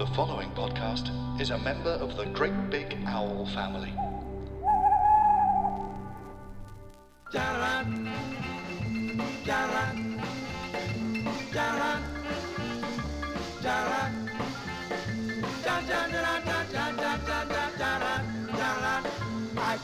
The following podcast is a member of the Great Big Owl family.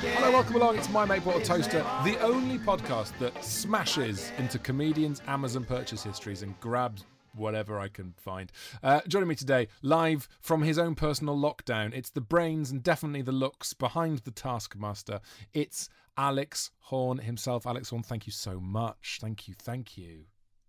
Hello, welcome along. It's My Mate Bought a Toaster, the only podcast that smashes into comedians' Amazon purchase histories and grabs whatever I can find. Uh, joining me today, live from his own personal lockdown, it's the brains and definitely the looks behind the Taskmaster. It's Alex Horne himself. Alex Horne, thank you so much. Thank you, thank you.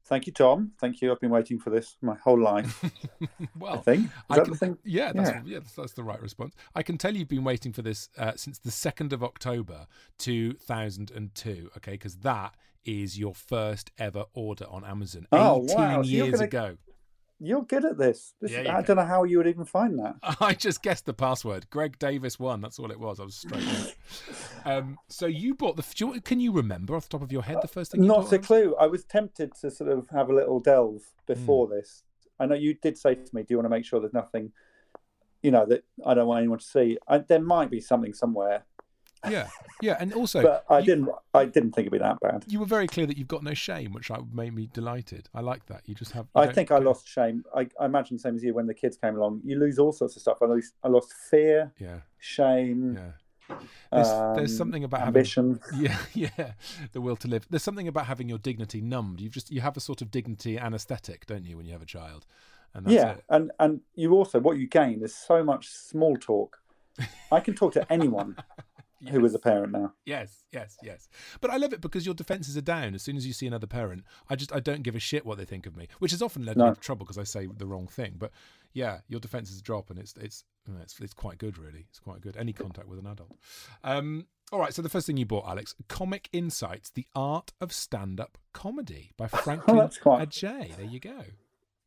Thank you, Tom. Thank you. I've been waiting for this my whole life. well, I think. Is I that can, the thing? Yeah, that's, yeah. Yeah. that's, that's the right response. I can tell you've been waiting for this uh, since the 2nd of October 2002, okay? Because that is your first ever order on Amazon 18 Oh, wow. So years gonna- ago. You're good at this. this Yeah, is- I go. don't know how you would even find that. I just guessed the password. Greg Davies one. That's all it was. I was straight. um, so you bought the. you- Can you remember off the top of your head the first thing? You Not a clue. I was tempted to sort of have a little delve before Hmm. this. I know you did say to me, "Do you want to make sure there's nothing, you know, that I don't want anyone to see?" I, there might be something somewhere, Yeah, yeah, and also, but I you- didn't. I didn't think it'd be that bad. You were very clear that you've got no shame, which I, made me delighted. I like that. You just have. you I think I lost shame. I, I imagine same as you when the kids came along. You lose all sorts of stuff. I lost, I lost fear, Yeah, shame, yeah. There's, there's um, something about ambition. having yeah, yeah, the will to live. There's something about having your dignity numbed. You just you have a sort of dignity anesthetic, don't you, when you have a child? And that's yeah, it. and and you also what you gain is so much small talk. I can talk to anyone who is a parent now. Yes, yes, yes. But I love it because your defences are down as soon as you see another parent. I just I don't give a shit what they think of me, which has often led me No. into trouble because I say the wrong thing. But yeah, your defences drop, and it's it's it's it's quite good, really. It's quite good. Any contact with an adult. Um, all right. So the first thing you bought, Alex, Comic Insights: The Art of Stand-Up Comedy by Franklyn that's quite- Ajaye. There you go.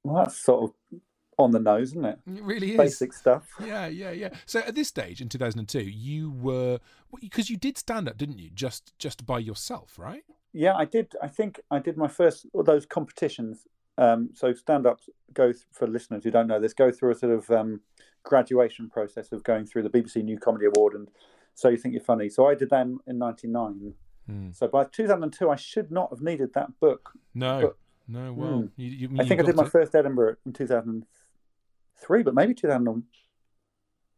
Well, that's sort of on the nose, isn't it? It really is. Basic stuff. Yeah, yeah, yeah. So at this stage in 2002, you were because you did stand up, didn't you? Just just by yourself, right? Yeah, I did. I think I did my first of those competitions. Um, so stand ups go th- for listeners who don't know this go through a sort of um, graduation process of going through the BBC New Comedy Award and so you think you're funny. So I did them in '99. Hmm. So by 2002, I should not have needed that book. No, But- no. Well, Hmm. you, you, I think I did my it. first Edinburgh in 2003, but maybe 2000.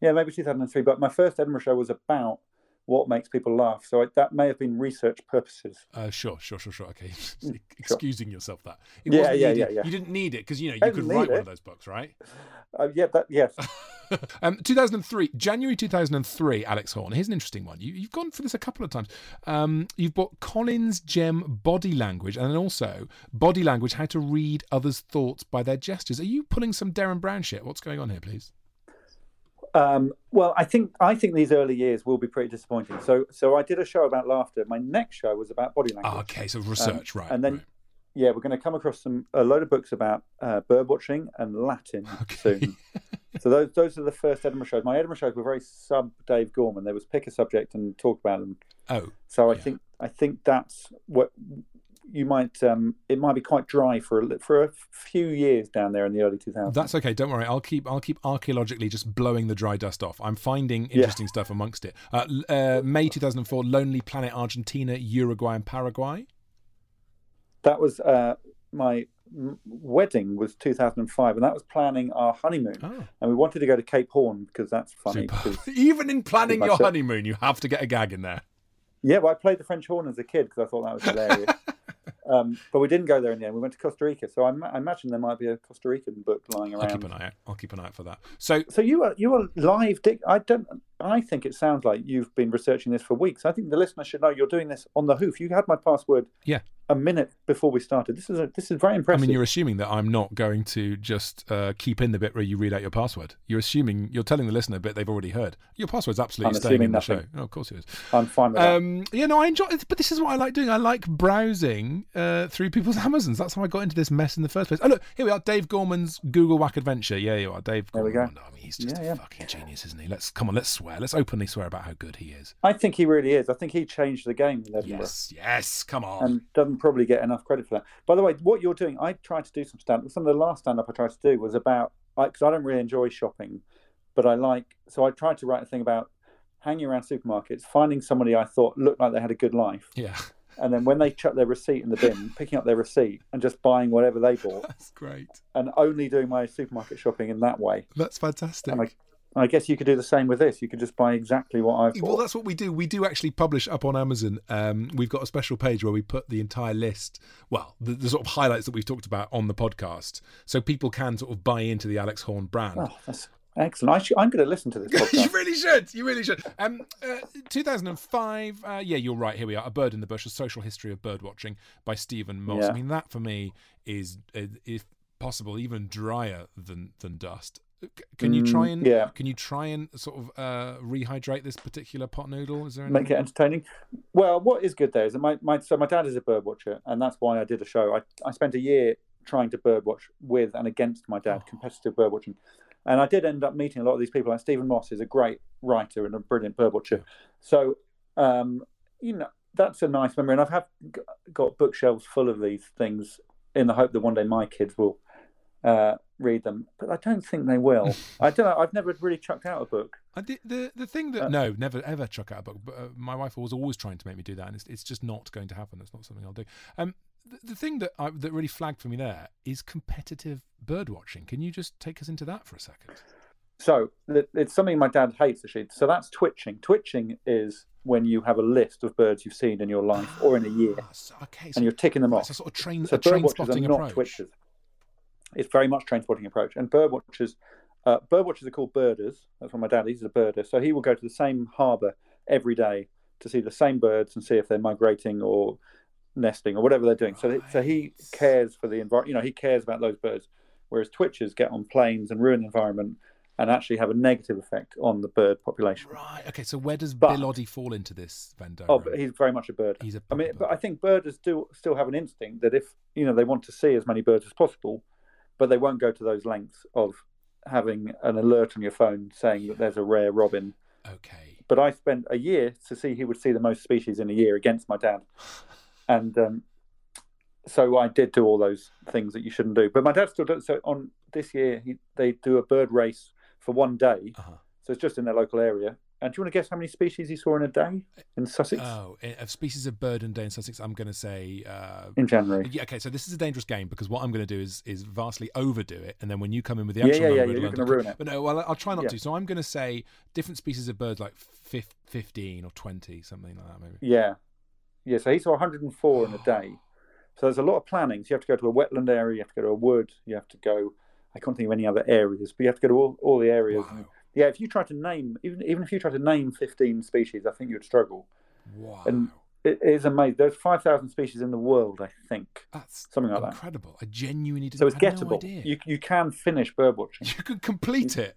Yeah, maybe 2003. But my first Edinburgh show was about what makes people laugh. So I, that may have been research purposes. Uh, sure, sure, sure, sure. Okay, sure. excusing yourself that. It Yeah, wasn't yeah, needed. yeah, yeah. You didn't need it because you know you could write need one of those books, right? Uh, yeah, that yes. um, 2003, January 2003, Alex Horne. Here's an interesting one. You, you've gone for this a couple of times. Um, you've bought Collins Gem Body Language and then also Body Language How to Read Others' Thoughts by Their Gestures. Are you pulling some Derren Brown shit? What's going on here, please? Um, well, I think I think these early years will be pretty disappointing. So, so I did a show about laughter. My next show was about body language. Ah, okay, so research, right. and then, right. yeah, we're going to come across some a load of books about uh, bird watching and Latin Okay. soon. so those those are the first Edinburgh shows. My Edinburgh shows were very sub Dave Gorman. There was pick a subject and talk about them. Oh, So I Yeah. think I think that's what you might. Um, it might be quite dry for a, for a few years down there in the early 2000s. That's okay. Don't worry. I'll keep I'll keep archaeologically just blowing the dry dust off. I'm finding interesting stuff amongst it. Uh, uh, May 2004, Lonely Planet Argentina, Uruguay, and Paraguay. that was uh, my wedding was 2005, and that was planning our honeymoon. Oh, And we wanted to go to Cape Horn because that's funny. because- Even in planning your honeymoon, you have to get a gag in there. yeah, well, I played the French horn as a kid because I thought that was hilarious. Um, but we didn't go there in the end. We went to Costa Rica, so I, I imagine there might be a Costa Rican book lying I'll keep around. an eye out. I'll keep an eye out for that. So So you were you were live, Dick. I don't. I think it sounds like you've been researching this for weeks. I think the listener should know you're doing this on the hoof. You had my password Yeah. a minute before we started. This is a, this is very impressive. I mean, you're assuming that I'm not going to just uh, keep in the bit where you read out your password. You're assuming you're telling the listener a bit they've already heard. Your password's absolutely I'm staying in assuming the show. Oh, of course it is. I'm fine with that. Um, yeah, no, I enjoy it, but this is what I like doing. I like browsing uh, through people's Amazons. That's how I got into this mess in the first place. Oh, look, here we are. Dave Gorman's Googlewhack Adventure. Yeah, you are. Dave There we Gorman. go. I mean, he's just Yeah, a yeah. fucking genius, isn't he? Let's come on, let's swear. Let's openly swear about how good he is. I think he really is. I think he changed the game in Edinburgh. Yes, yes, come on. and doesn't probably get enough credit for that. By the way, what you're doing, I tried to do some stand. Up some of the last stand up I tried to do was about because I, don't really enjoy shopping, but I like. So I tried to write a thing about hanging around supermarkets, finding somebody I thought looked like they had a good life, yeah, and then when they chuck their receipt in the bin, picking up their receipt and just buying whatever they bought, that's great. and only doing my supermarket shopping in that way. That's fantastic. And I, I guess you could do the same with this. You could just buy exactly what I've bought. Well, that's what we do. We do actually publish up on Amazon. Um, we've got a special page where we put the entire list, well, the, the sort of highlights that we've talked about on the podcast, so people can sort of buy into the Alex Horne brand. Oh, that's excellent. I I'm going to listen to this you really should. You really should. Um, uh, 2005. Uh, yeah, you're right. Here we are. A Bird in the Bush: A Social History of Bird Watching by Stephen Moss. Yeah. I mean, that for me is, uh, if possible, even drier than than dust. Can you try Mm, and yeah. can you try and sort of uh, rehydrate this particular pot noodle? Is there make it entertaining. Well, what is good there is that my, my so my dad is a bird watcher, and that's why I did a show. I, I spent a year trying to bird watch with and against my dad, competitive bird watching, and I did end up meeting a lot of these people. Like Stephen Moss is a great writer and a brilliant bird watcher. So, um, you know, that's a nice memory, and I've have got bookshelves full of these things in the hope that one day my kids will. Uh, read them, but I don't think they will. I don't know. I've never really chucked out a book. I did, the the thing that Uh, no, never ever chuck out a book. But uh, my wife was always trying to make me do that, and it's, it's just not going to happen. It's not something I'll do. Um, the, the thing that I, that really flagged for me there is competitive bird watching. Can you just take us into that for a second? So it's something my dad hates actually. So that's twitching. Twitching is when you have a list of birds you've seen in your life or in a year, Ah, so- okay, so and you're ticking them it's off. a sort of train, So a train bird watchers are spotting not approach. twitchers. It's very much train spotting approach. And bird watchers, uh, bird watchers are called birders. That's what my dad. He's a birder. So he will go to the same harbour every day to see the same birds and see if they're migrating or nesting or whatever they're doing. So, so he cares for the environment. You know, he cares about those birds. Whereas twitchers get on planes and ruin the environment and actually have a negative effect on the bird population. Right. Okay. So where does But- Bill Oddie fall into this Venn Oh, but he's very much a bird. He's a I mean, proper but I think birders do still have an instinct that if you know they want to see as many birds as possible, but they won't go to those lengths of having an alert on your phone saying that there's a rare robin. okay. But I spent a year to see who would see the most species in a year against my dad, and um, so I did do all those things that you shouldn't do. But my dad still does. So on this year, he, they do a bird race for one day, Uh-huh. so it's just in their local area. And do you want to guess how many species he saw in a day in Sussex Oh, of species of bird and day in Sussex, I'm going to say. Uh, in January? yeah, okay, so this is a dangerous game because what I'm going to do is is vastly overdo it, and then when you come in with the Yeah, actual yeah, yeah, number, you're gonna ruin it. But no, well, I'll try not Yeah. to. So I'm going to say different species of birds, like fif- 15 or 20, something like that, maybe. Yeah, yeah. So he saw 104 in a day. So there's a lot of planning. So you have to go to a wetland area, you have to go to a wood, you have to go. I can't think of any other areas, but you have to go to all, all the areas. And, Wow. Yeah, if you try to name, even even if you try to name 15 species, I think you'd struggle. Wow, And it is amazing. There's 5,000 species in the world, I think. that's something like that. incredible. I genuinely didn't. So it's no gettable. idea. you you can finish bird watching. you can complete it.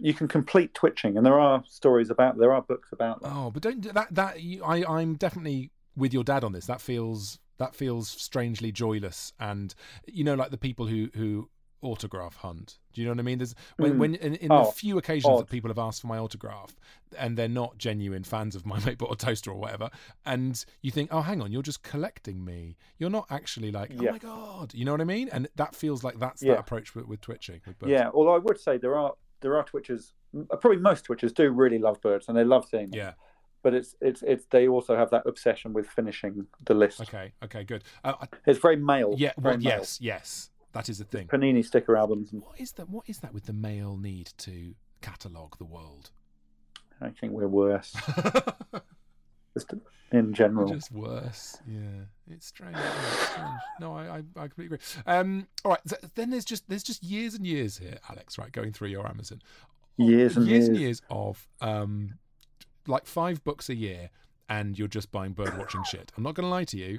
You can complete twitching, and there are stories about. There are books about that. Oh, but don't that that you, I I'm definitely with your dad on this. That feels that feels strangely joyless, and you know, like the people who who autograph hunt. Do you know what I mean? There's when Mm. when in, in the Oh, few occasions that people have asked for my autograph, and they're not genuine fans of my mate bought a toaster or whatever, and you think, oh, hang on, you're just collecting me. You're not actually like, oh my god, you know what I mean? And that feels like that's Yeah. that approach with, with twitching. With birds. Yeah, although I would say there are there are twitchers. Probably most twitchers do really love birds, and they love seeing them. yeah. but it's it's it's they also have that obsession with finishing the list. Okay. Okay. Good. Uh, I, It's very male. yeah. very male. yes. Yes. That is the thing. Panini sticker albums, and What is that? What is that with the male need to catalogue the world? I think we're worse just in general. Just worse. Yeah, it's strange. It's strange. No, I, I, I completely agree. Um, all right. th- then there's just there's just years and years here, Alex. Right, going through your Amazon Years and years and years. years of um, like five books a year, and you're just buying bird watching shit. I'm not going to lie to you.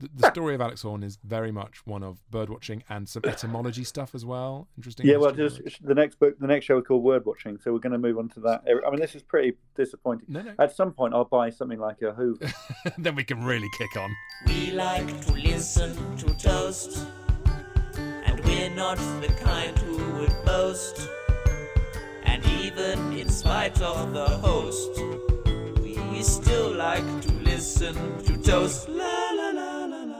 The, the story of Alex Horne is very much one of bird watching and some etymology stuff as well. Interesting. Yeah, well, just the next book, the next show is called Word Watching, so we're going to move on to that. I mean, this is pretty disappointing. No, no. At some point, I'll buy something like a Hoover. then we can really kick on. We like to listen to toast, and we're not the kind who would boast. And even in spite of the host, we still like to listen to toast.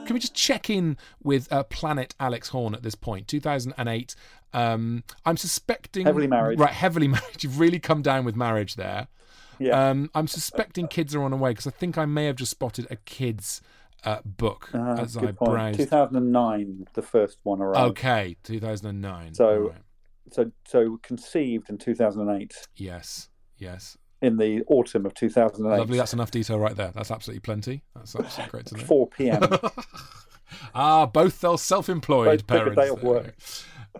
Can we just check in with uh, Planet Alex Horne at this point? 2008. Um, I'm suspecting Heavily married. Right, heavily married. You've really come down with marriage there. Yeah. Um, I'm suspecting kids are on the way because I think I may have just spotted a kids uh, book Ah, as I point. browsed. 2009, the first one arrived. Okay, 2009. So- right. So, so conceived in 2008, yes, yes, in the autumn of 2008. lovely. That's enough detail right there. That's absolutely plenty. That's absolutely great to know. 4 p.m. ah, both they're self-employed Both parents. day there. work.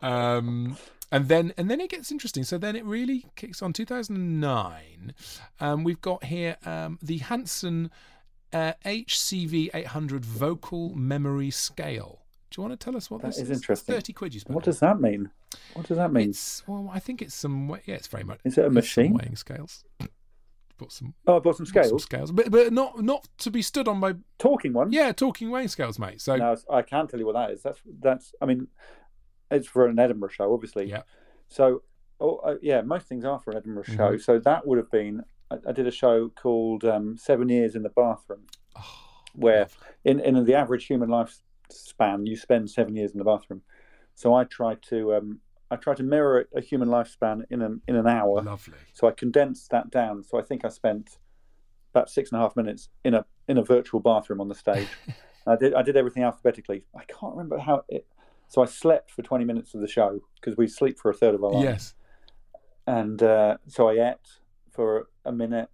Um, and then and then it gets interesting. So then it really kicks on. 2009. Um, we've got here um, the Hanson uh, HCV 800 vocal memory scale. Do you want to tell us what That this is is? interesting. Thirty quid you spent. what does that mean? What does that mean? It's well, I think it's some. Yeah, it's very much. Is it a machine? weighing scales. Bought some, oh, I bought some bought some scales. scales, but but not not to be stood on by. Talking one. Yeah, talking weighing scales, mate. So I can't tell you what that is. That's that's. I mean, it's for an Edinburgh show, obviously. Yeah. So, oh, uh, yeah, most things are for an Edinburgh show. Mhm. So that would have been. I, I did a show called um, Seven Years in the Bathroom, Oh, where in in the average human lifespan, you spend seven years in the bathroom. So I tried to um, I tried to mirror a human lifespan in an in an hour. lovely. So I condensed that down. So I think I spent about six and a half minutes in a in a virtual bathroom on the stage. I did I did everything alphabetically. I can't remember how it. So I slept for twenty minutes of the show because we sleep for a third of our lives. Yes. And uh, so I ate for a minute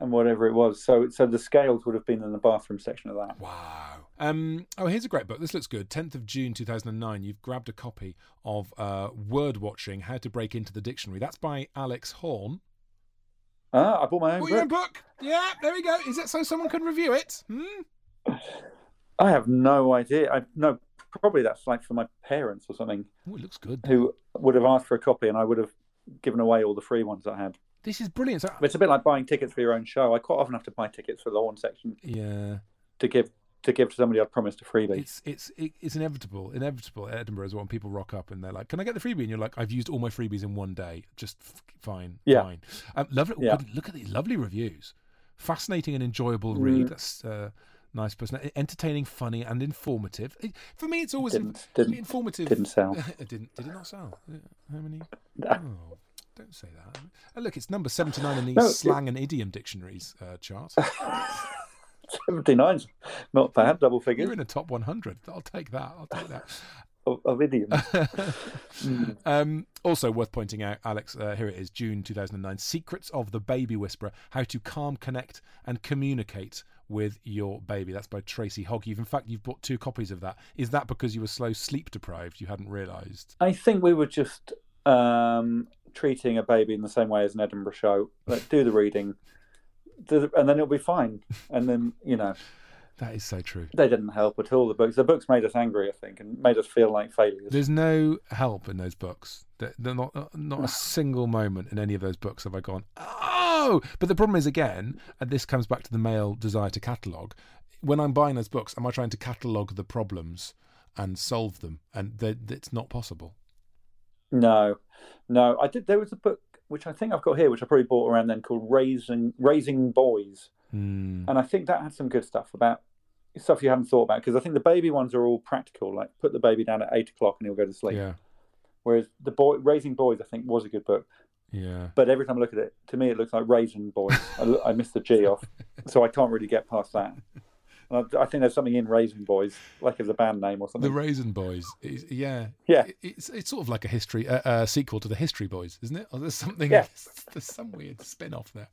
and whatever it was. So so the scales would have been in the bathroom section of that. Wow. Um, oh, here's a great book. This looks good. 10th of June 2009. You've grabbed a copy of uh, Word Watching How to Break into the Dictionary. That's by Alex Horne. Ah, I bought my own Oh, your own book. book? Yeah, there we go. Is it so someone can review it? Hmm? I have no idea. I no probably that's like for my parents or something Oh, it looks good. who would have asked for a copy, and I would have given away all the free ones I had. This is brilliant. So, it's a bit like buying tickets for your own show. I quite often have to buy tickets for the Horne section yeah, to give to give to somebody I'd promised a freebie. it's it's it's inevitable. Inevitable at Edinburgh well. When people rock up and they're like, "Can I get the freebie?" And you're like, "I've used all my freebies in one day. Just f- fine, Yeah. fine." Um, lovely. Yeah. Look at these lovely reviews. Fascinating and enjoyable Mm. read. That's uh, nice person. Entertaining, funny, and informative. For me, it's always Didn't- inf- didn't- informative. didn't sell. didn't. Did it not sell? How many? Oh, don't say that. Oh, look, it's number seventy-nine in the No, it- slang and idiom dictionaries uh, chart. Seventy nine's not bad, double figures You're in the top one hundred. I'll take that. I'll take that. of, of idioms. um, also worth pointing out, Alex. Uh, here it is, June 2009. Secrets of the Baby Whisperer: How to Calm, Connect, and Communicate with Your Baby. That's by Tracy Hogg. You've, in fact, you've bought two copies of that. Is that because you were slow sleep deprived? You hadn't realised. I think we were just um, treating a baby in the same way as an Edinburgh show. Like, do the reading, do the, and then it'll be fine. And then you know That is so true. they didn't help at all. The books, the books made us angry, I think, and made us feel like failures. There's no help in those books. They're they're not not a single moment in any of those books have I gone oh. But the problem is again, and this comes back to the male desire to catalogue. When I'm buying those books, am I trying to catalogue the problems and solve them? And it's not possible. No, no. I did. There was a book which I think I've got here, which I probably bought around then, called "Raising Raising Boys," Hmm. and I think that had some good stuff about stuff you hadn't thought about because I think the baby ones are all practical, like put the baby down at eight o'clock and he'll go to sleep. Yeah, Whereas the boy Raising Boys, I think, was a good book, yeah. but every time I look at it, to me it looks like "Raising Boys. I, I missed the G off, so I can't really get past that. I, think there's something in Raisin Boys, like as a band name or something. The. Raisin Boys, is, yeah, Yeah. It's it's sort of like a history uh, uh, sequel to the History Boys, isn't it? Or there's something. Yeah. There's some weird spin off there.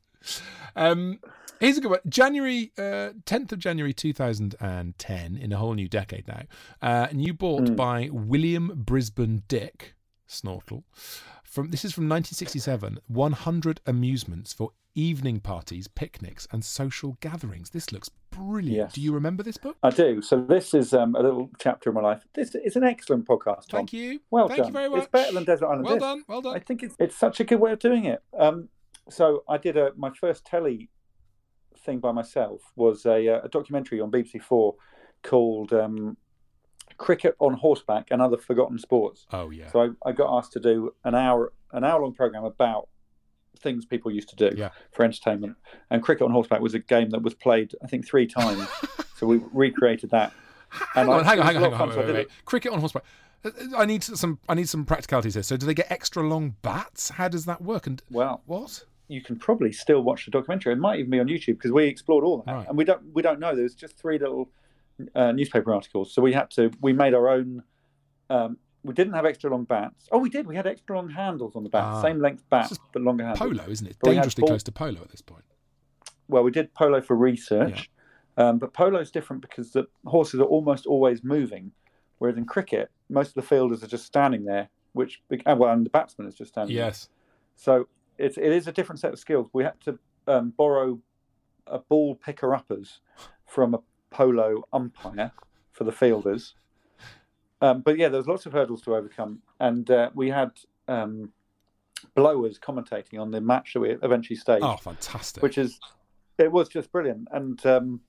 Um, here's a good one. January uh, 10th of January 2010, in a whole new decade now. Uh, you bought by William Brisbane Dick Snortle From this is from 1967. 100 amusements for evening parties, picnics, and social gatherings. This looks brilliant. Yes. Do you remember this book? I do. So this is um, a little chapter in my life. This is an excellent podcast. Tom. Thank you. Well Thank done. you very much. It's better than Desert Island Well Disc. done. Well done. I think it's it's such a good way of doing it. Um, so I did a my first telly thing by myself was a, uh, a documentary on BBC Four called um, "Cricket on Horseback and Other Forgotten Sports." Oh yeah. So I, I got asked to do an hour an hour long program about things people used to do Yeah. for entertainment. And cricket on horseback was a game that was played, I think, three times. so we recreated that. hang And I- on, hang on, hang on, hang on. Wait, wait, wait. Cricket on horseback. Uh, I need some. I need some practicalities here. So, do they get extra long bats? How does that work? And Well, what? you can probably still watch the documentary. It might even be on YouTube because we explored all that, Right. and we don't we don't know. There's just three little uh, newspaper articles, so we had to we made our own. Um, we didn't have extra long bats. Oh, we did. We had extra long handles on the bat, Ah. same length bat but longer handles. Polo, isn't it? But Dangerously close to polo at this point. well, we did polo for research, um, but polo is different because the horses are almost always moving, whereas in cricket, most of the fielders are just standing there, which uh, well, and the batsman is just standing. there. Yes. So it's it is a different set of skills. We had to um, borrow a ball picker uppers from a polo umpire for the fielders. Um, but yeah, there was lots of hurdles to overcome, and uh, we had um, blowers commentating on the match that we eventually staged Oh, fantastic. which is it was just brilliant and um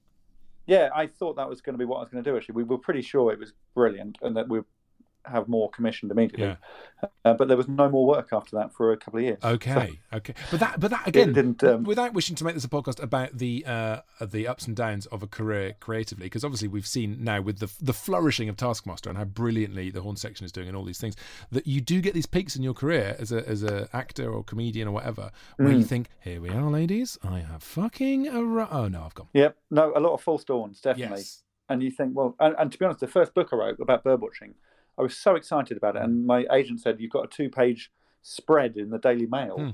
yeah i thought that was going to be what i was going to do actually we were pretty sure it was brilliant and that we'd have more commissioned immediately Yeah. uh, but there was no more work after that for a couple of years Okay, okay, but that, but that again, didn't, um, without wishing to make this a podcast about the uh, the ups and downs of a career creatively, because obviously we've seen now with the the flourishing of Taskmaster and how brilliantly the Horne section is doing and all these things, that you do get these peaks in your career as a as a actor or comedian or whatever, where Mm. you think, here we are, ladies, I have fucking a oh no, I've gone. yep no a lot of false dawns definitely Yes, and you think well and, and to be honest the first book i wrote about bird watching i was so excited about it and my agent said you've got a two page spread in the daily mail. Hmm.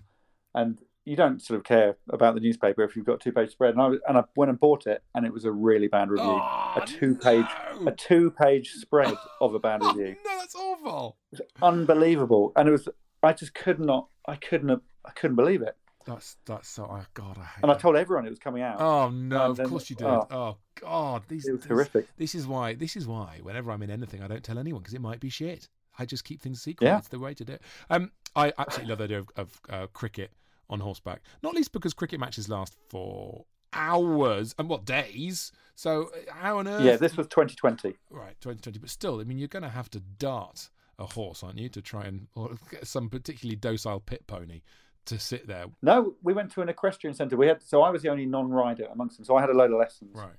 and you don't sort of care about the newspaper if you've got a two page spread. And I, was- and I went and bought it and it was a really bad review. Oh, a two page no. a two page spread of a bad Oh, review. no, that's awful. it was unbelievable. And it was i just could not i couldn't i couldn't believe it That's that's so. Oh, God, I hate. and i told everyone it was coming out Oh no! And Of then- course you did. oh. Oh, God! These, it was this, horrific This is why. This is why. Whenever I'm in anything, I don't tell anyone because it might be shit. I just keep things secret. Yeah. It's the way to do it. Um, I absolutely love the idea of, of uh, cricket on horseback. Not least because cricket matches last for hours and what days. So uh, how on earth? yeah this was 2020 right, 2020. But still, I mean, you're going to have to dart a horse, aren't you, to try and or get some particularly docile pit pony to sit there. no we went to an equestrian centre we had so i was the only non-rider amongst them so i had a load of lessons Right.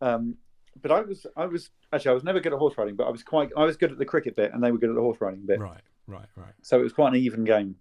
Um, but I was, I was actually, I was never good at horse riding, but I was quite, I was good at the cricket bit, and they were good at the horse riding bit. Right. Right. Right. So it was quite an even game.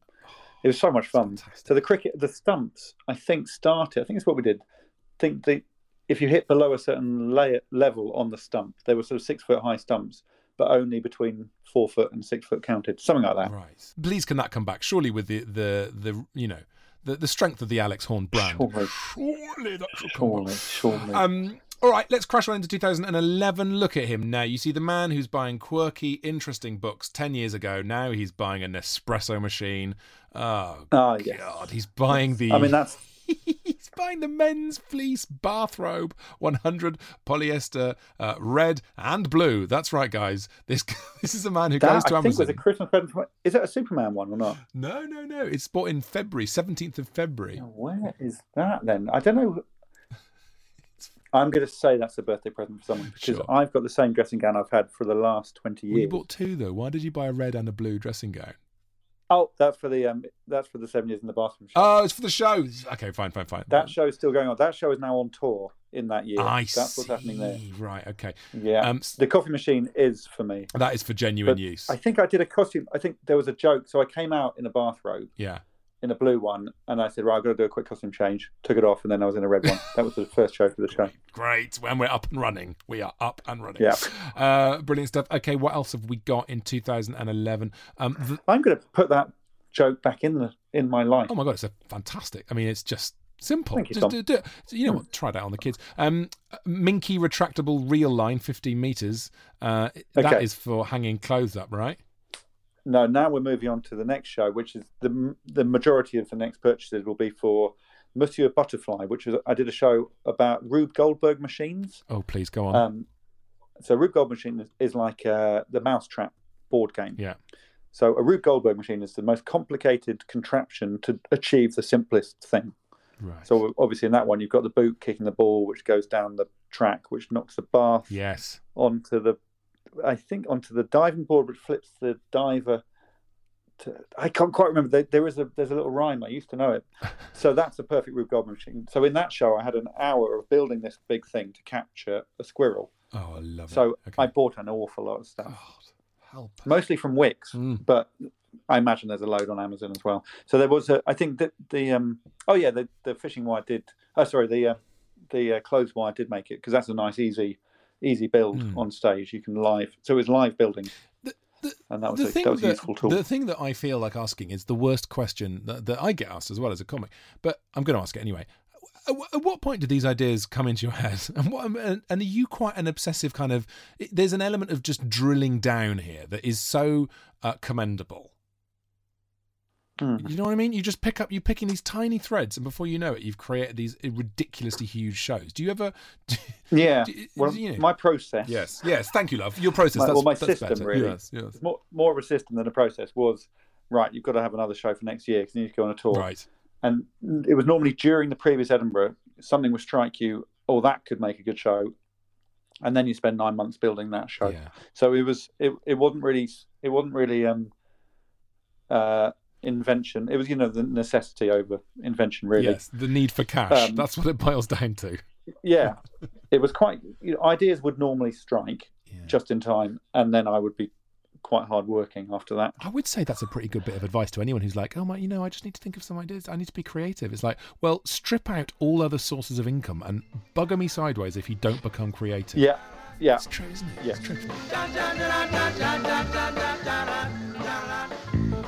It was so much fun. Fantastic. So the cricket, the stumps, I think started. I think it's what we did. I think the if you hit below a certain layer, level on the stump, they were sort of six foot high stumps, but only between four foot and six foot counted, something like that. Right. Please, can that come back? Surely, with the the the you know the the strength of the Alex Horne brand. Surely. Surely that should come back. Surely, surely. Um. All right, let's crash on into 2011. Look at him now. You see the man who's buying quirky, interesting books 10 years ago. Now he's buying an espresso machine. Oh, yes. God. He's buying the. I mean, that's buying the men's fleece bathrobe, 100 polyester, uh, red and blue. That's right, guys. This this is a man who goes that. to I think was a Christmas present. From, is it a Superman one or not? No, no, no. It's bought in February, 17th of February. Now, Where is that then? I don't know. I'm going to say that's a birthday present for someone because Sure. I've got the same dressing gown I've had for the last 20 Well, you bought two though. Why did you buy a red and a blue dressing gown? Oh, that's for the um, that's for the seven years in the bathroom show. Oh, it's for the show. Okay, fine, fine, fine. that show is still going on. That show is now on tour in that year. I that's see. what's happening there. Right. Okay. Yeah, Um, the coffee machine is for me. that is for genuine But use. I think I did a costume. I think there was a joke. So I came out in a bathrobe, Yeah. In a blue one, and I said, "Right, I've got to do a quick costume change." Took it off, and then I was in a red one. that was the first show for the show. Great. When we're up and running, we are up and running. Yeah. Uh, brilliant stuff. Okay, what else have we got in 2011? Um, the, I'm going to put that joke back in the in my life. oh my god, it's a fantastic. I mean, it's just simple. Thank you, just do, do it. So you know what? Try that on the kids. Um, Minky retractable reel line, 15 meters. Uh, Okay. is for hanging clothes up, right? No, now we're moving on to the next show, which is the the majority of the next purchases will be for Monsieur Butterfly, which is I did a show about Rube Goldberg machines. Oh, please go on. Um, so Rube Goldberg machine is, is like uh, the Mousetrap board game. yeah. So a Rube Goldberg machine is the most complicated contraption to achieve the simplest thing. Right. So obviously in that one you've got the boot kicking the ball, which goes down the track, which knocks the bath yes. onto the, I think onto the diving board, which flips the diver. To, I can't quite remember. There, there is a there's a little rhyme. I used to know it. So that's a perfect Rube Goldberg machine. So in that show, I had an hour of building this big thing to capture a squirrel. Oh, I love it. So Okay. I bought an awful lot of stuff Oh, help. mostly from Wickes, Mm. but I imagine there's a load on Amazon as well. So there was a, I think that the um oh yeah the the fishing wire did oh sorry the uh, the uh, clothes wire did make it because that's a nice easy easy build Mm. on stage. You can live so it was live building, The- the- and that was the a, thing that was a useful tool. the thing that I feel like asking is the worst question that, that I get asked as well as a comic, but I'm going to ask it anyway. At, wh- at what point did these ideas come into your head? And, what, and and are you quite an obsessive kind of? There's an element of just drilling down here that is so uh, commendable. Hmm. You know what I mean? You just pick up, you're picking these tiny threads, and before you know it, you've created these ridiculously huge shows. Do you ever? yeah, do- well, you know- my process. yes, yes. Thank you, love. Your process. My- that's, well, my that's system, better. really. Yes, yes. More more of a system than a process was. Right, you've got to have another show for next year because you need to go on a tour. Right. and it was normally during the previous Edinburgh, something would strike you, oh, that could make a good show, and then you spend nine months building that show. Yeah. So it was it, it wasn't really it wasn't really um uh invention. It was you know the necessity over invention really. Yes, the need for cash. Um, That's what it boils down to. Yeah, it was quite you know, ideas would normally strike Yeah. just in time, and then I would be quite hard working after that. I would say that's a pretty good bit of advice to anyone who's like, oh my, you know, I just need to think of some ideas. I need to be creative. It's like, well, strip out all other sources of income and bugger me sideways if you don't become creative. Yeah, yeah. It's true, isn't it? Yeah. It's true.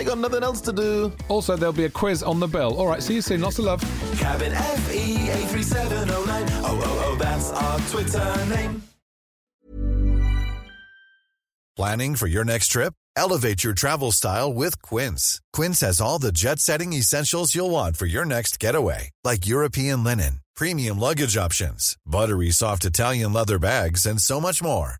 they got nothing else to do. Also, there'll be a quiz on the bill. All right, see you soon. Lots of love. Cabin FE 83709. Oh, oh, oh, that's our Twitter name. Planning for your next trip? Elevate your travel style with Quince. Quince has all the jet setting essentials you'll want for your next getaway, like European linen, premium luggage options, buttery soft Italian leather bags, and so much more.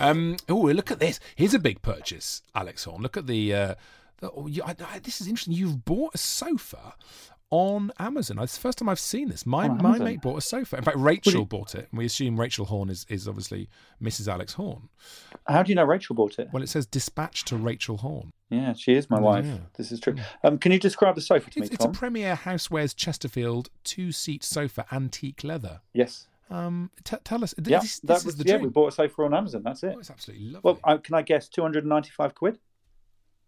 Um, oh, look at this. Here's a big purchase, Alex Horne. Look at the. Uh, the oh, you, I, I, this is interesting. You've bought a sofa on Amazon. It's the first time I've seen this. My On my Amazon? mate bought a sofa. In fact, Rachel bought it. And we assume Rachel Horne is, is obviously Mrs. Alex Horne. How do you know Rachel bought it? Well, it says dispatch to Rachel Horne. Yeah, she is my wife. Yeah. This is true. Um, can you describe the sofa to me, It's, it's a Premier Housewares Chesterfield two seat sofa, antique leather. yes. Um, t- tell us. Yeah, this, that this was is the yeah. We bought a sofa on Amazon. That's it. Oh, it's absolutely lovely. Well, I, can I guess two hundred and ninety-five quid?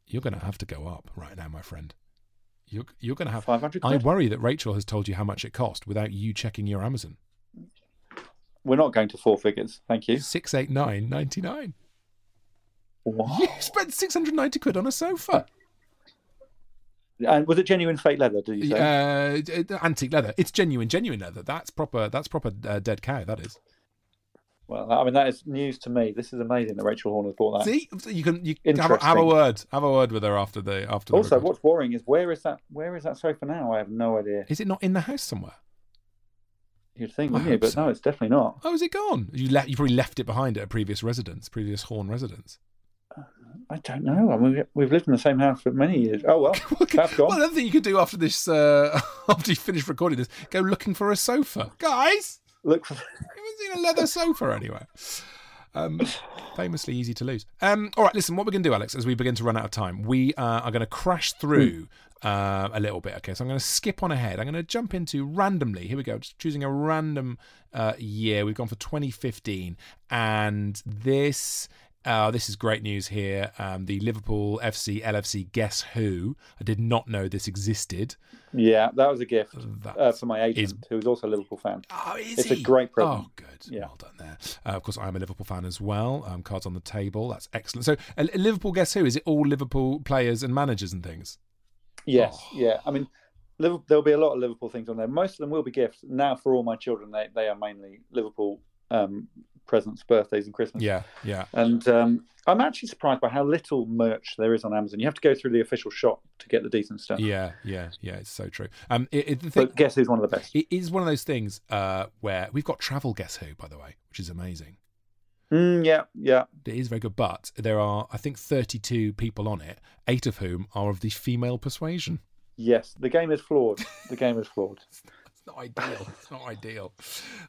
You're going to have to go up right now, my friend. You're, you're going to have 500 I worry that Rachel has told you how much it cost without you checking your Amazon. We're not going to four figures. Thank you. Six eight nine ninety nine. What? You spent six hundred ninety quid on a sofa. And was it genuine fake leather? Did you say? Uh, antique leather. It's genuine, genuine leather. That's proper. That's proper uh, dead cow. That is. Well, I mean that is news to me. This is amazing that Rachel Horne has bought that. See, you can you have a, have a word. Have a word with her after the after. Also, record. what's worrying is where is that? Where is that sofa now? I have no idea. is it not in the house somewhere? You'd think, wouldn't you? But so. no, it's definitely not. Oh, is it gone? You left. You probably left it behind at a previous residence, previous Horne residence. I don't know. I mean, we- we've lived in the same house for many years. Oh well, that's gone. Well, another thing you could do after this, uh, after you finish recording this, go looking for a sofa, guys. Look for. haven't seen a leather sofa anywhere. Um, famously easy to lose. Um, all right, listen. What we're going to do, Alex, as we begin to run out of time, we uh, are going to crash through uh, a little bit. Okay, so I'm going to skip on ahead. I'm going to jump into randomly. Here we go. Just choosing a random uh, year. We've gone for 2015, and this. Uh, this is great news here. Um, the Liverpool FC LFC Guess Who. I did not know this existed. Yeah, that was a gift uh, for my agent, is- who is also a Liverpool fan. Oh, is it's he? a great present. Oh, good. Yeah. Well done there. Uh, of course, I am a Liverpool fan as well. Um, cards on the table. That's excellent. So, Liverpool guess who? Is it all Liverpool players and managers and things? Yes, Oh. yeah. I mean, Liverpool, there'll be a lot of Liverpool things on there. Most of them will be gifts. Now, for all my children, they they are mainly Liverpool um, presents, birthdays, and Christmas. Yeah, yeah. And um, I'm actually surprised by how little merch there is on Amazon. You have to go through the official shop to get the decent stuff. Yeah, yeah, yeah. It's so true. Um, it, it, the thing, But guess who's one of the best? it is one of those things uh, where we've got travel guess who, by the way, which is amazing. Mm, yeah, yeah. It is very good, but there are, I think, 32 people on it, eight of whom are of the female persuasion. Yes, the game is flawed. The game is flawed. Not ideal. It's not ideal.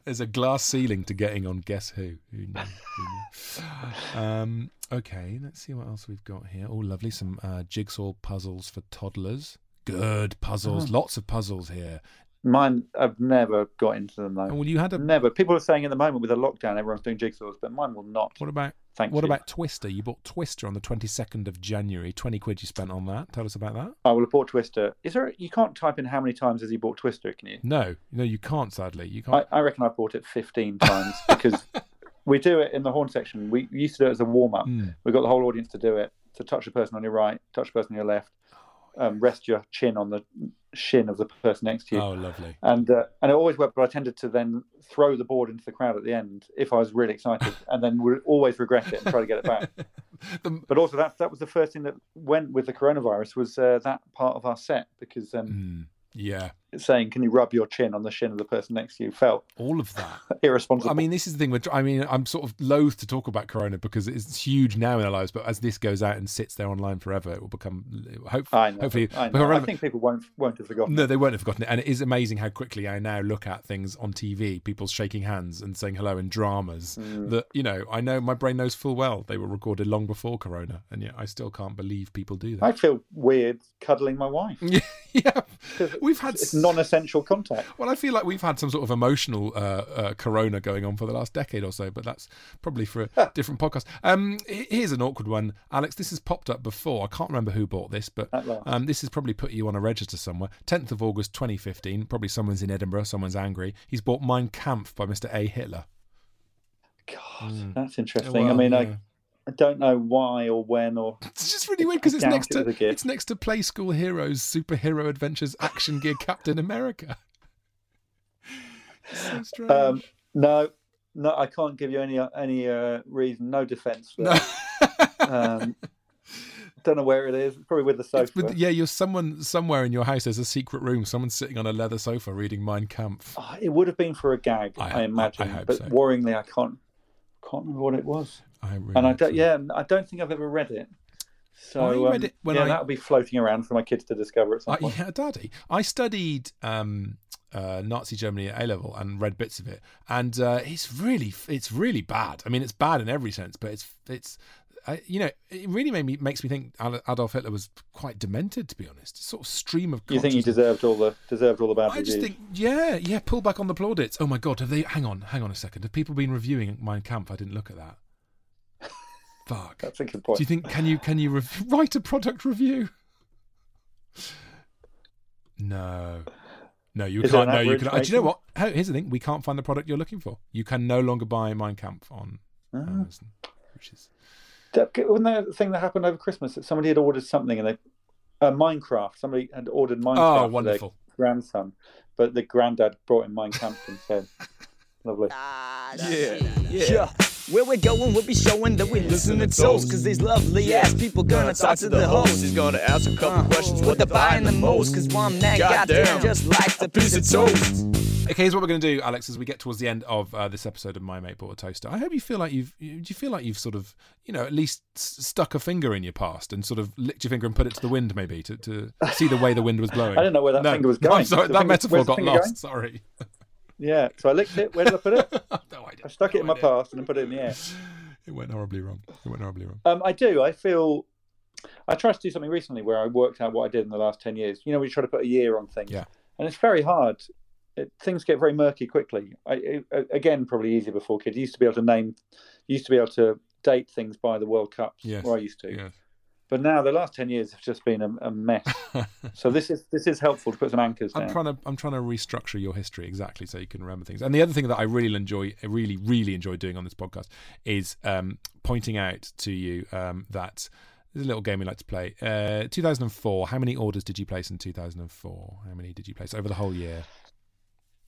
There's a glass ceiling to getting on Guess Who. Who knew? Who knew? Um, okay, let's see what else we've got here. Oh, lovely. Some uh, jigsaw puzzles for toddlers. Good puzzles. Lots of puzzles here. Mine, I've never got into them though. Oh, well, you had a. Never. People are saying at the moment with the lockdown, everyone's doing jigsaws, but mine will not. What about Thank what you. about Twister? You bought Twister on the 22nd of January. 20 quid you spent on that. Tell us about that. I will have bought Twister. Is there? You can't type in how many times has he bought Twister, can you? No, no, you can't. Sadly, you can't. I, I reckon I've bought it 15 times because we do it in the Horne section. We used to do it as a warm up. Mm. We got the whole audience to do it. To touch the person on your right, touch the person on your left, um, rest your chin on the shin of the person next to you. Oh, lovely. And uh, and it always worked, but I tended to then throw the board into the crowd at the end if I was really excited, and then would always regret it and try to get it back. The- But also that that was the first thing that went with the coronavirus was uh, that part of our set because um, Mm, yeah, saying "Can you rub your chin on the shin of the person next to you?" felt all of that. irresponsible. I mean, this is the thing. With, I mean, I'm sort of loath to talk about Corona because it's huge now in our lives. But as this goes out and sits there online forever, it will become hopefully, I know. hopefully, I, know. I think people won't won't have forgotten. No, they won't have forgotten it. And it is amazing how quickly I now look at things on TV, people shaking hands and saying hello in dramas. Mm. That, you know, I know my brain knows full well they were recorded long before Corona. And yet I still can't believe people do that. I feel weird cuddling my wife. yeah. We've had. It's non-essential contact. Well, I feel like we've had some sort of emotional uh, uh, corona going on for the last decade or so, but that's probably for a different podcast. Um, here's an awkward one, Alex. This has popped up before. I can't remember who bought this, but um, this has probably put you on a register somewhere. 10th of August 2015. Probably someone's in Edinburgh, someone's angry. He's bought Mein Kampf by Mr. A. Hitler. God, that's interesting. Well, I mean, yeah. I, I don't know why or when or. It's just really weird because it's next it to was a gift. it's next to Play School Heroes, Superhero Adventures, Action Gear Captain America. So strange. Um, no, no, I can't give you any any uh, reason. No defence. for No. um, don't know where it is. Probably with the sofa. With- yeah, you're someone somewhere in your house. There's a secret room. Someone's sitting on a leather sofa reading Mein Kampf. Oh, it would have been for a gag, I- I, I- imagine. I hope but so. worryingly, I can't can't remember what it was. I really and I don't. Yeah, I don't think I've ever read it. So I read um, it when yeah, I- that'll be floating around for my kids to discover at some I, point. yeah, Daddy. I studied um, uh, Nazi Germany at A level and read bits of it, and uh, it's really, it's really bad. I mean, it's bad in every sense, but it's, it's, uh, you know, it really made me makes me think Adolf Hitler was quite demented, to be honest. Sort of stream of. You think he deserved all the deserved all the bad I just think, yeah, yeah. Pull back on the plaudits. Oh my God, have they? Hang on, hang on a second. Have people been reviewing Mein Kampf? I didn't look at that. Fuck. That's a good point. Do you think can you can you rev- write a product review? No, no, you Is can't. No, you can. uh, Do you know what? Here's the thing: we can't find the product you're looking for. You can no longer buy Mein Kampf on Ah. Amazon, which is Wasn't that the thing that happened over Christmas that somebody had ordered something and they uh, Minecraft. Somebody had ordered Minecraft Oh, for their wonderful. grandson, but the granddad brought in Mein Kampf instead. Lovely. Yeah, yeah. Where we're going, we'll be showing that we listen to toast. Cause these lovely ass people gonna talk to the host. He's gonna ask a couple questions, what they're buying the most. Cause one that goddamn just likes a piece of toast. Okay, here's what we're going to do, Alex. As we get towards the end of uh, this episode of My Mate Bought a Toaster, I hope you feel like you've. you- Do you feel like you've sort of, you know, at least s- stuck a finger in your past and sort of licked your finger and put it to the wind, maybe to, to see the way the wind was blowing? I didn't know where that No, finger was no, going. I'm sorry, The that finger- metaphor got lost. going? Sorry. Yeah, so I licked it. Where did I put it? no idea. I stuck it in No my idea. past and then put it in the air. It went horribly wrong. It went horribly wrong. Um, I do. I feel. I tried to do something recently where I worked out what I did in the last ten years. You know, we try to put a year on things, Yeah. and it's very hard. It, things get very murky quickly. I, it, again, probably easier before kids. You used to be able to name, you used to be able to date things by the World Cups, Yes. or I used to. Yes. But now the last ten years have just been a, a mess. so this is this is helpful to put some anchors I'm down. trying to I'm trying to restructure your history exactly so you can remember things. And the other thing that I really enjoy, really really enjoy doing on this podcast is um, pointing out to you um, that there's a little game we like to play. Uh, 2004. How many orders did you place in 2004? How many did you place over the whole year?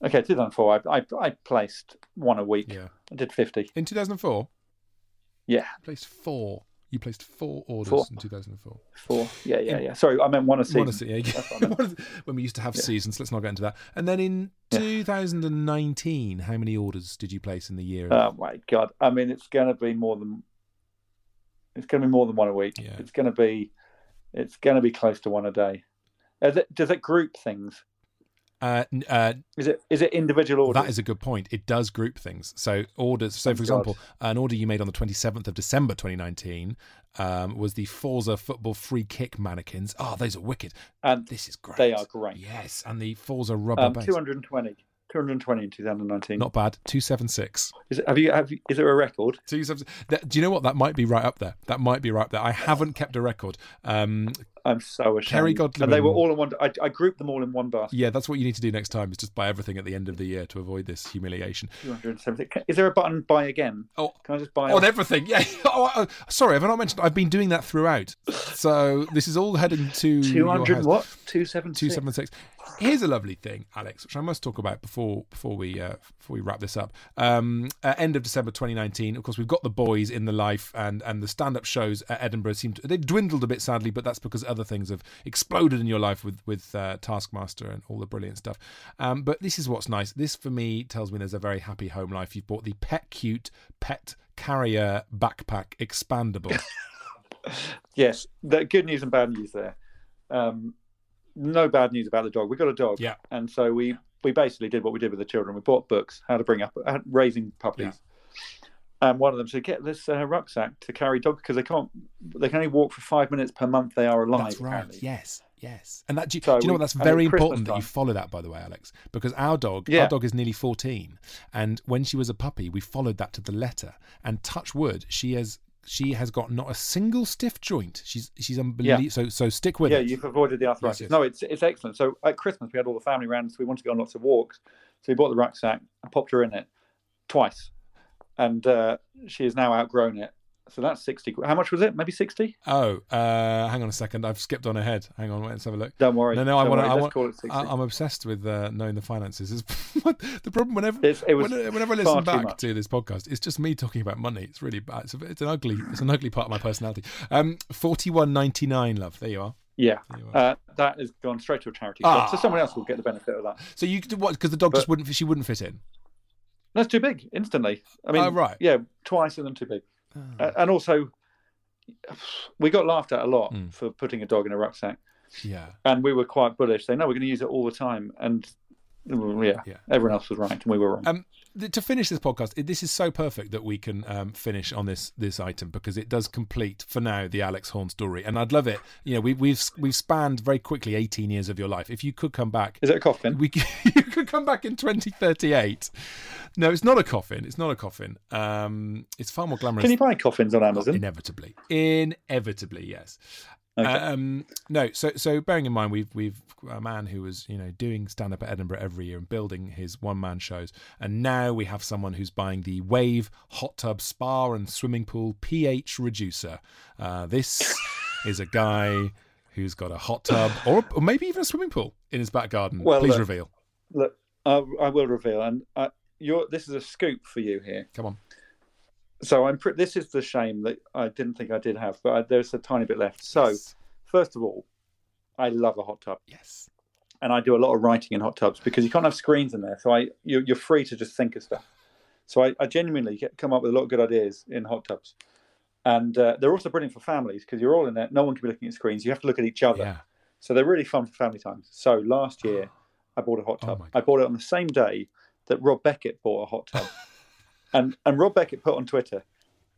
Okay, 2004. I, I I placed one a week. Yeah. I did fifty. In 2004, Yeah, you placed four. You placed four orders Four. in 2004. four. Yeah, yeah, yeah. Sorry, I meant one a season. One a se- yeah, That's what I meant. One a- when we used to have seasons. Let's not get into that. And then in 2019, how many orders did you place in the year? Oh my god! I mean, it's going to be more than it's going to be more than one a week. Yeah. It's going to be it's going to be close to one a day. It, does it group things? Uh, uh, Is it is it individual orders? That is a good point. It does group things. So orders. So Thank for God. example, an order you made on the 27th of December 2019 um, was the Forza football free kick mannequins. Oh, those are wicked. and This is great. they are great. Yes, and the Forza rubber Um, base. 220. 220 in 2019. Not bad. 276. Is it, have you have you, is there a record? Two that, do you know what? That might be right up there. That might be right up there. I haven't kept a record. Um, I'm so ashamed. Kerry And they were all in one. I, I grouped them all in one basket. yeah, that's what you need to do next time. Is just buy everything at the end of the year to avoid this humiliation. 270. Is there a button buy again? Oh, Can I just buy on off? everything. Yeah. Oh, uh, sorry, have I not mentioned? I've been doing that throughout. So this is all heading to 200 what? 276. Two seven six. Here's a lovely thing, Alex, which I must talk about before before we uh, before we wrap this up. Um, uh, end of December 2019. Of course, we've got the boys in the life, and and the stand up shows at Edinburgh seem to they've dwindled a bit sadly, but that's because other things have exploded in your life with with uh, Taskmaster and all the brilliant stuff. Um, but this is what's nice. This for me tells me there's a very happy home life. You've bought the Pet Cute Pet Carrier Backpack Expandable. Yes, the good news and bad news there. Um, no bad news about the dog. We got a dog, Yeah. and so we we basically did what we did with the children. We bought books, how to bring up raising puppies. And one of them said, "Get this uh, rucksack to carry dog because they can't. They can only walk for five minutes per month. They are alive. That's right. apparently. Yes, yes. And that do you, So do you know we- what? That's very important that you follow that, by the way, Alex, because our dog, Yeah. our dog is nearly fourteen, and when she was a puppy, we followed that to the letter. And touch wood, she has she has got not a single stiff joint. She's she's unbelievable. Yeah. So so stick with yeah, it. Yeah, you've avoided the arthritis. yes. No, it's it's excellent. So at Christmas we had all the family round, so we wanted to go on lots of walks. So we bought the rucksack. and popped her in it twice, and uh, she has now outgrown it. So that's sixty. How much was it? Maybe sixty. Oh, uh, hang on a second. I've skipped on ahead. Hang on, let's have a look. Don't worry. No, no, I want to call it 60. I, I'm obsessed with uh, knowing the finances. Is the problem whenever it was whenever I listen back to this podcast, it's just me talking about money. It's really bad. It's, a, it's an ugly. It's an ugly part of my personality. Um, forty one ninety nine, love. There you are. Yeah, uh, that has gone straight to a charity. Ah. So someone else will get the benefit of that. So you could what? Because the dog just wouldn't. She wouldn't fit in. That's too big instantly. I mean, Oh, right. Yeah, twice and then too big. Ah. Uh, and also, we got laughed at a lot Mm. for putting a dog in a rucksack, Yeah. and we were quite bullish, saying, "No, we're going to use it all the time." And yeah, Yeah. everyone else was right, and we were wrong. Um, to finish this podcast, it, this is so perfect that we can um, finish on this this item because it does complete for now the Alex Horne story, and I'd love it. You know, we, we've we've spanned very quickly eighteen years of your life. If you could come back, Is it a coffin? we you could come back in twenty thirty eight. No, it's not a coffin. It's not a coffin. Um, it's far more glamorous. Can you buy coffins on Amazon? Inevitably, inevitably, yes. Okay. Um, no, so so bearing in mind we've we've a man who was you know doing stand up at Edinburgh every year and building his one man shows, and now we have someone who's buying the Wave hot tub spa and swimming pool pH reducer. Uh, this is a guy who's got a hot tub or, or maybe even a swimming pool in his back garden. Well, Please look, reveal. Look, I, I will reveal, and uh, you're, this is a scoop for you here. Come on. So I'm. Pre- this is the shame that I didn't think I did have, but I, there's a tiny bit left. So, first of all, I love a hot tub. Yes. And I do a lot of writing in hot tubs because you can't have screens in there, so I you're, you're free to just think of stuff. So I, I genuinely get, come up with a lot of good ideas in hot tubs, and uh, they're also brilliant for families because you're all in there. No one can be looking at screens. You have to look at each other. Yeah. So they're really fun for family times. So last year, I bought a hot Oh tub. I bought it on the same day that Rob Beckett bought a hot tub, and and Rob Beckett put on Twitter,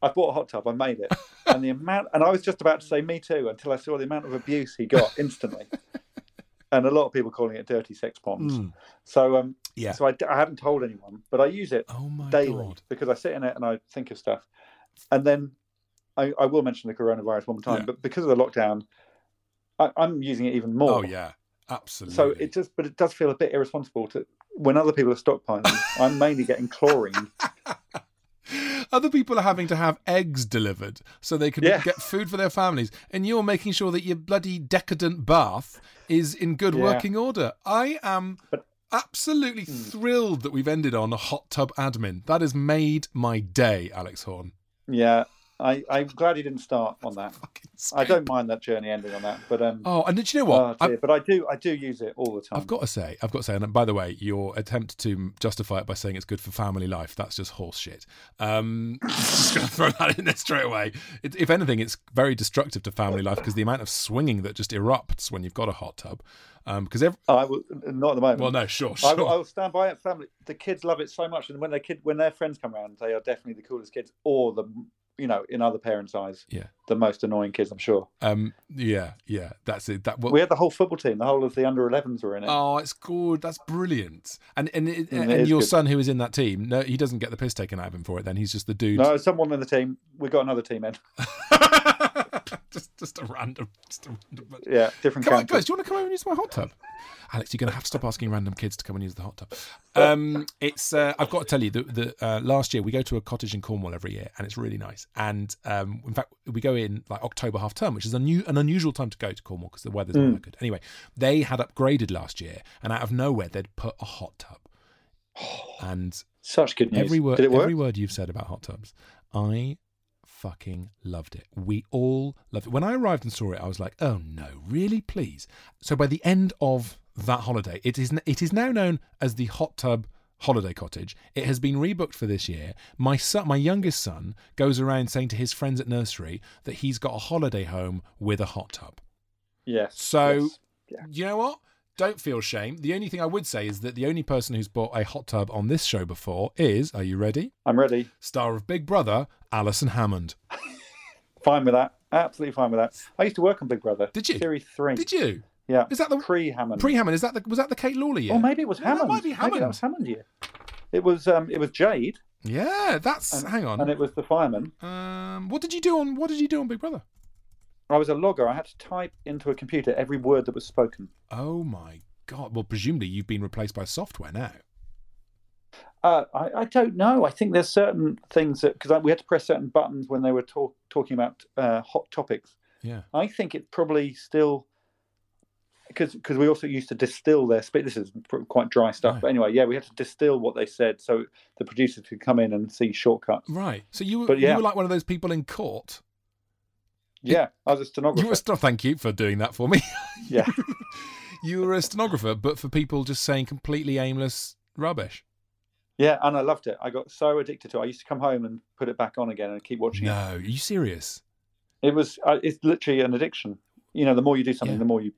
"I bought a hot tub. I made it." And the amount, and I was just about to say me too until I saw the amount of abuse he got instantly, and a lot of people calling it dirty sex ponds. Mm. So um, Yeah. So I, I haven't told anyone, but I use it Oh daily God. because I sit in it and I think of stuff, and then I, I will mention the coronavirus one more time, Yeah. but because of the lockdown, I, I'm using it even more. Oh yeah, absolutely. So it just, but it does feel a bit irresponsible to when other people are stockpiling. I'm mainly getting chlorine. Other people are having to have eggs delivered so they can Yeah. get food for their families, and you're making sure that your bloody decadent bath is in good Yeah. working order. I am absolutely hmm. thrilled that we've ended on a hot tub admin. That has made my day, Alex Horne. Yeah, I, I'm glad you didn't start on that. I don't mind that journey ending on that, but um. Oh, and did you know what? oh, I- but I do, I do use it all the time. I've got to say, I've got to say, and by the way, your attempt to justify it by saying it's good for family life, that's just horse shit. Um, just going to throw that in there straight away. It, if anything, it's very destructive to family life because the amount of swinging that just erupts when you've got a hot tub. Because every, I will not at the moment. Well, no, sure, I sure. will, I will stand by it. Family, the kids love it so much, and when their kid, when their friends come around, they are definitely the coolest kids, or the, you know, in other parents' eyes, Yeah. the most annoying kids. I'm sure. um, yeah, yeah, that's it. That well, we had the whole football team, the whole of the under 11s were in it. Oh, it's good. That's brilliant. And and it, Mm, it and is your good. son who is in that team, no, he doesn't get the piss taken out of him for it. Then he's just the dude. No, someone in the team. We got another team in. just just a random, just a random bunch. Yeah, different Come on, guys, do you want to come over and use my hot tub? Alex, you're going to have to stop asking random kids to come and use the hot tub. Um, it's uh, I've got to tell you that the, uh, last year we go to a cottage in Cornwall every year, and it's really nice. And um, in fact, we go in like October half term, which is a new, an unusual time to go to Cornwall because the weather's not Mm. that good. Anyway, they had upgraded last year, and out of nowhere they'd put a hot tub. And Such good news. Every word, Did it work? every word you've said about hot tubs, I fucking loved it. We all loved it. When I arrived and saw it, I was like, "Oh no, really? Please!" So by the end of that holiday, it is it is now known as the hot tub holiday cottage. It has been rebooked for this year. My son, my youngest son, goes around saying to his friends at nursery that he's got a holiday home with a hot tub. Yes. So, yes. you know what? Don't feel shame. The only thing I would say is that the only person who's bought a hot tub on this show before is, are you ready? I'm ready. Star of Big Brother, Alison Hammond. Fine with that. Absolutely fine with that. I used to work on Big Brother. Did you? Series three. Did you? Yeah. Is that the pre Hammond? Pre Hammond. Is that the was that the Kate Lawler year? Or maybe it was Yeah, that Hammond. might be Maybe Hammond. that was Hammond year. It was um it was Jade. Yeah, that's and, hang on. And it was the fireman. Um, what did you do on What did you do on Big Brother? I was a logger. I had to type into a computer every word that was spoken. Oh my god! Well, presumably you've been replaced by software now. Uh, I, I don't know. I think there's certain things that because we had to press certain buttons when they were talk, talking about uh, hot topics. Yeah. I think it's probably still because because we also used to distill their speech. This is quite dry stuff, but anyway, yeah, we had to distill what they said so the producers could come in and see shortcuts. Right. So you were yeah. you were like one of those people in court. Yeah, I was a stenographer. You were st- thank you for doing that for me. Yeah. you were a stenographer, but for people just saying completely aimless rubbish. Yeah, and I loved it. I got so addicted to it. I used to come home and put it back on again and keep watching it. No, are you serious? it. It was uh, it's literally an addiction. You know, the more you do something, the more you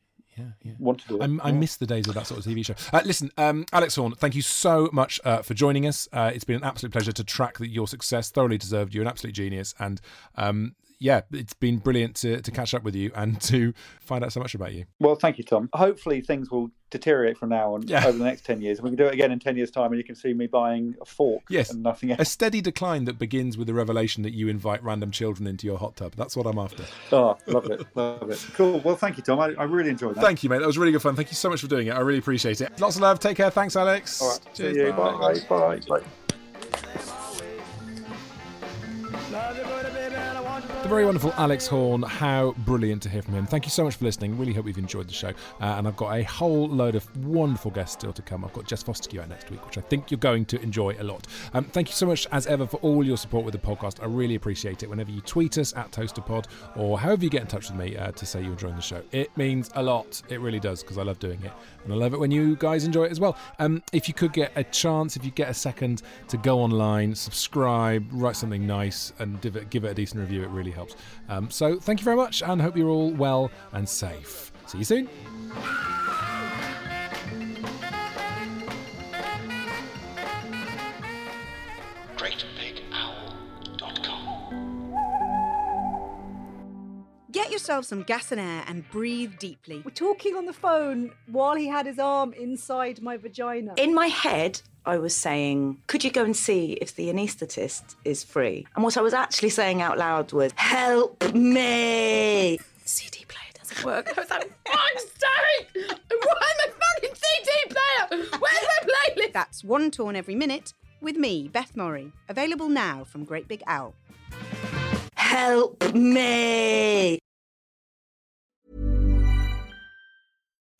want to do it. I'm, I Yeah. miss the days of that sort of TV show. Uh, listen, um, Alex Horne, thank you so much uh, for joining us. Uh, it's been an absolute pleasure to track the, your success. Thoroughly deserved. You're an absolute genius, and um, yeah, it's been brilliant to, to catch up with you and to find out so much about you. Well, thank you, Tom. Hopefully, things will deteriorate from now on Yeah. over the next 10 years. And we can do it again in 10 years' time, and you can see me buying a fork Yes, and nothing else. a steady decline that begins with the revelation that you invite random children into your hot tub. That's what I'm after. Oh, love it. Love it. Cool. Well, thank you, Tom. I, I really enjoyed that. Thank you, mate. That was really good fun. Thank you so much for doing it. I really appreciate it. Lots of love. Take care. Thanks, Alex. All right. Cheers. See you. Bye. Bye. Bye. Love you, The very wonderful Alex Horne. How brilliant to hear from him. Thank you so much for listening. Really hope you've enjoyed the show. Uh, and I've got a whole load of wonderful guests still to come. I've got Jess Fostekew out next week, which I think you're going to enjoy a lot. Um, thank you so much, as ever, for all your support with the podcast. I really appreciate it. Whenever you tweet us at ToasterPod or however you get in touch with me uh, to say you're enjoying the show, it means a lot. It really does because I love doing it. And I love it when you guys enjoy it as well. Um, if you could get a chance, if you get a second to go online, subscribe, write something nice, and give it, give it a decent review, it really helps. Um, so thank you very much and hope you're all well and safe. See you soon. Greatbigowl.com. Get yourself some gas and air and breathe deeply. We're talking on the phone while he had his arm inside my vagina. In my head, I was saying, could you go and see if the anaesthetist is free? And what I was actually saying out loud was, help me! CD player doesn't work. I was like, fuck's sake! Where's my fucking CD player? Where's my playlist? That's One Torn Every Minute with me, Beth Murray. Available now from Great Big Owl. Help me!